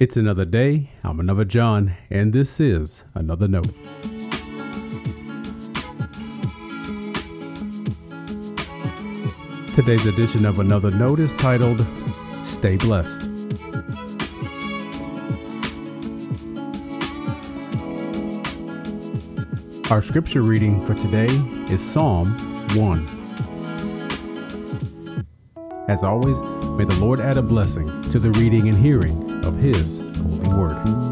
It's another day. I'm another John, and this is another note. Today's edition of Another Note is titled Stay Blessed. Our scripture reading for today is Psalm 1. As always, may the Lord add a blessing to the reading and hearing of His holy word.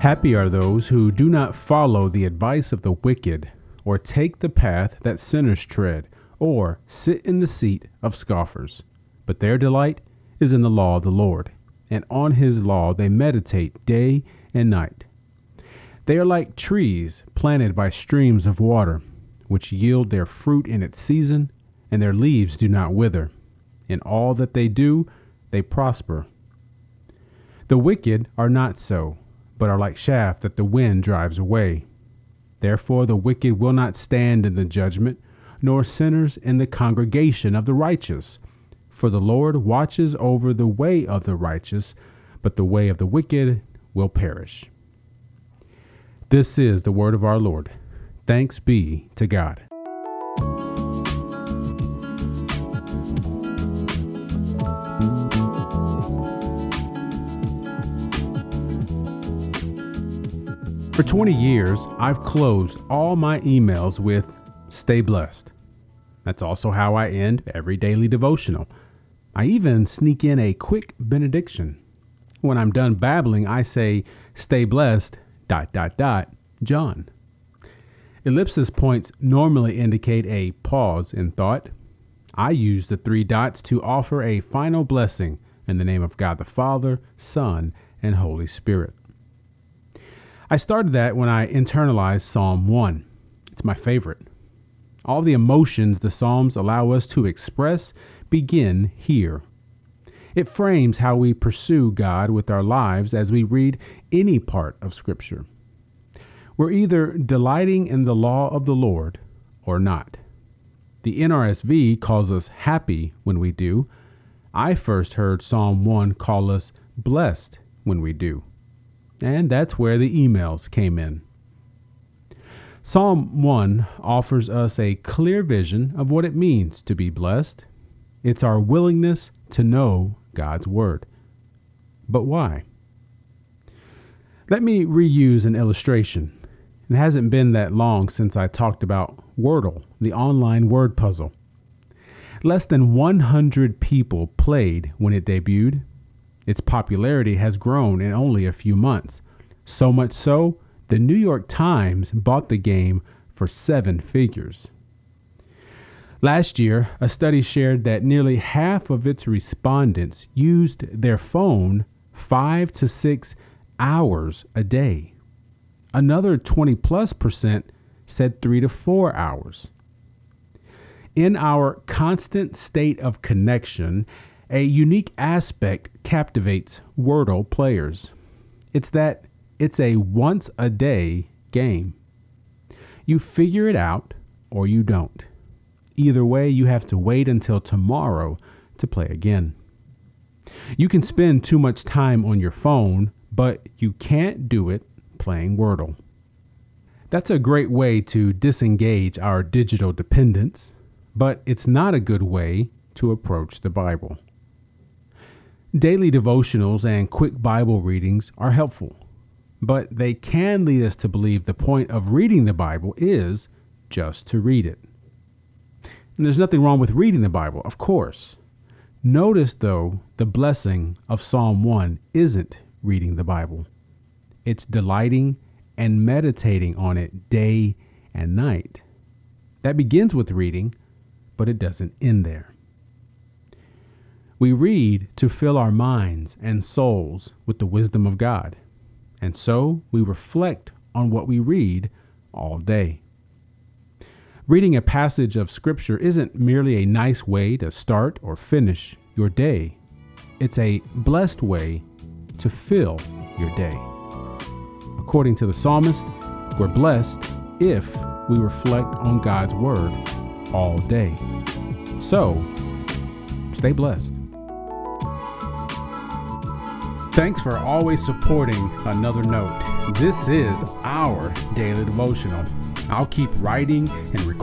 Happy are those who do not follow the advice of the wicked, or take the path that sinners tread, or sit in the seat of scoffers. But their delight is in the law of the Lord, and on his law they meditate day and night. They are like trees planted by streams of water, which yield their fruit in its season, and their leaves do not wither. In all that they do, they prosper. The wicked are not so, but are like chaff that the wind drives away. Therefore, the wicked will not stand in the judgment, nor sinners in the congregation of the righteous. For the Lord watches over the way of the righteous, but the way of the wicked will perish. This is the word of our Lord. Thanks be to God. For 20 years, I've closed all my emails with Stay blessed. That's also how I end every daily devotional. I even sneak in a quick benediction. When I'm done babbling, I say, Stay blessed dot dot dot John. Ellipsis points normally indicate a pause in thought. I use the three dots to offer a final blessing in the name of God the Father, Son, and Holy Spirit. I started that when I internalized Psalm 1. It's my favorite. All the emotions the Psalms allow us to express begin here. It frames how we pursue God with our lives as we read any part of Scripture. We're either delighting in the law of the Lord or not. The NRSV calls us happy when we do. I first heard Psalm 1 call us blessed when we do. And that's where the emails came in. Psalm 1 offers us a clear vision of what it means to be blessed. It's our willingness to know God's Word. But why? Let me reuse an illustration. It hasn't been that long since I talked about Wordle, the online word puzzle. Less than 100 people played when it debuted. Its popularity has grown in only a few months. So much so, the New York Times bought the game for seven figures. Last year, a study shared that nearly half of its respondents used their phone five to six hours a day. Another 20 plus percent said three to four hours. In our constant state of connection, a unique aspect captivates Wordle players. It's that it's a once a day game. You figure it out or you don't. Either way, you have to wait until tomorrow to play again. You can spend too much time on your phone, but you can't do it playing Wordle. That's a great way to disengage our digital dependence, but it's not a good way to approach the Bible. Daily devotionals and quick Bible readings are helpful, but they can lead us to believe the point of reading the Bible is just to read it. And there's nothing wrong with reading the Bible, of course. Notice, though, the blessing of Psalm 1 isn't reading the Bible, it's delighting and meditating on it day and night. That begins with reading, but it doesn't end there. We read to fill our minds and souls with the wisdom of God, and so we reflect on what we read all day. Reading a passage of Scripture isn't merely a nice way to start or finish your day, it's a blessed way to fill your day. According to the psalmist, we're blessed if we reflect on God's Word all day. So, stay blessed. Thanks for always supporting Another Note. This is our daily devotional. I'll keep writing and recording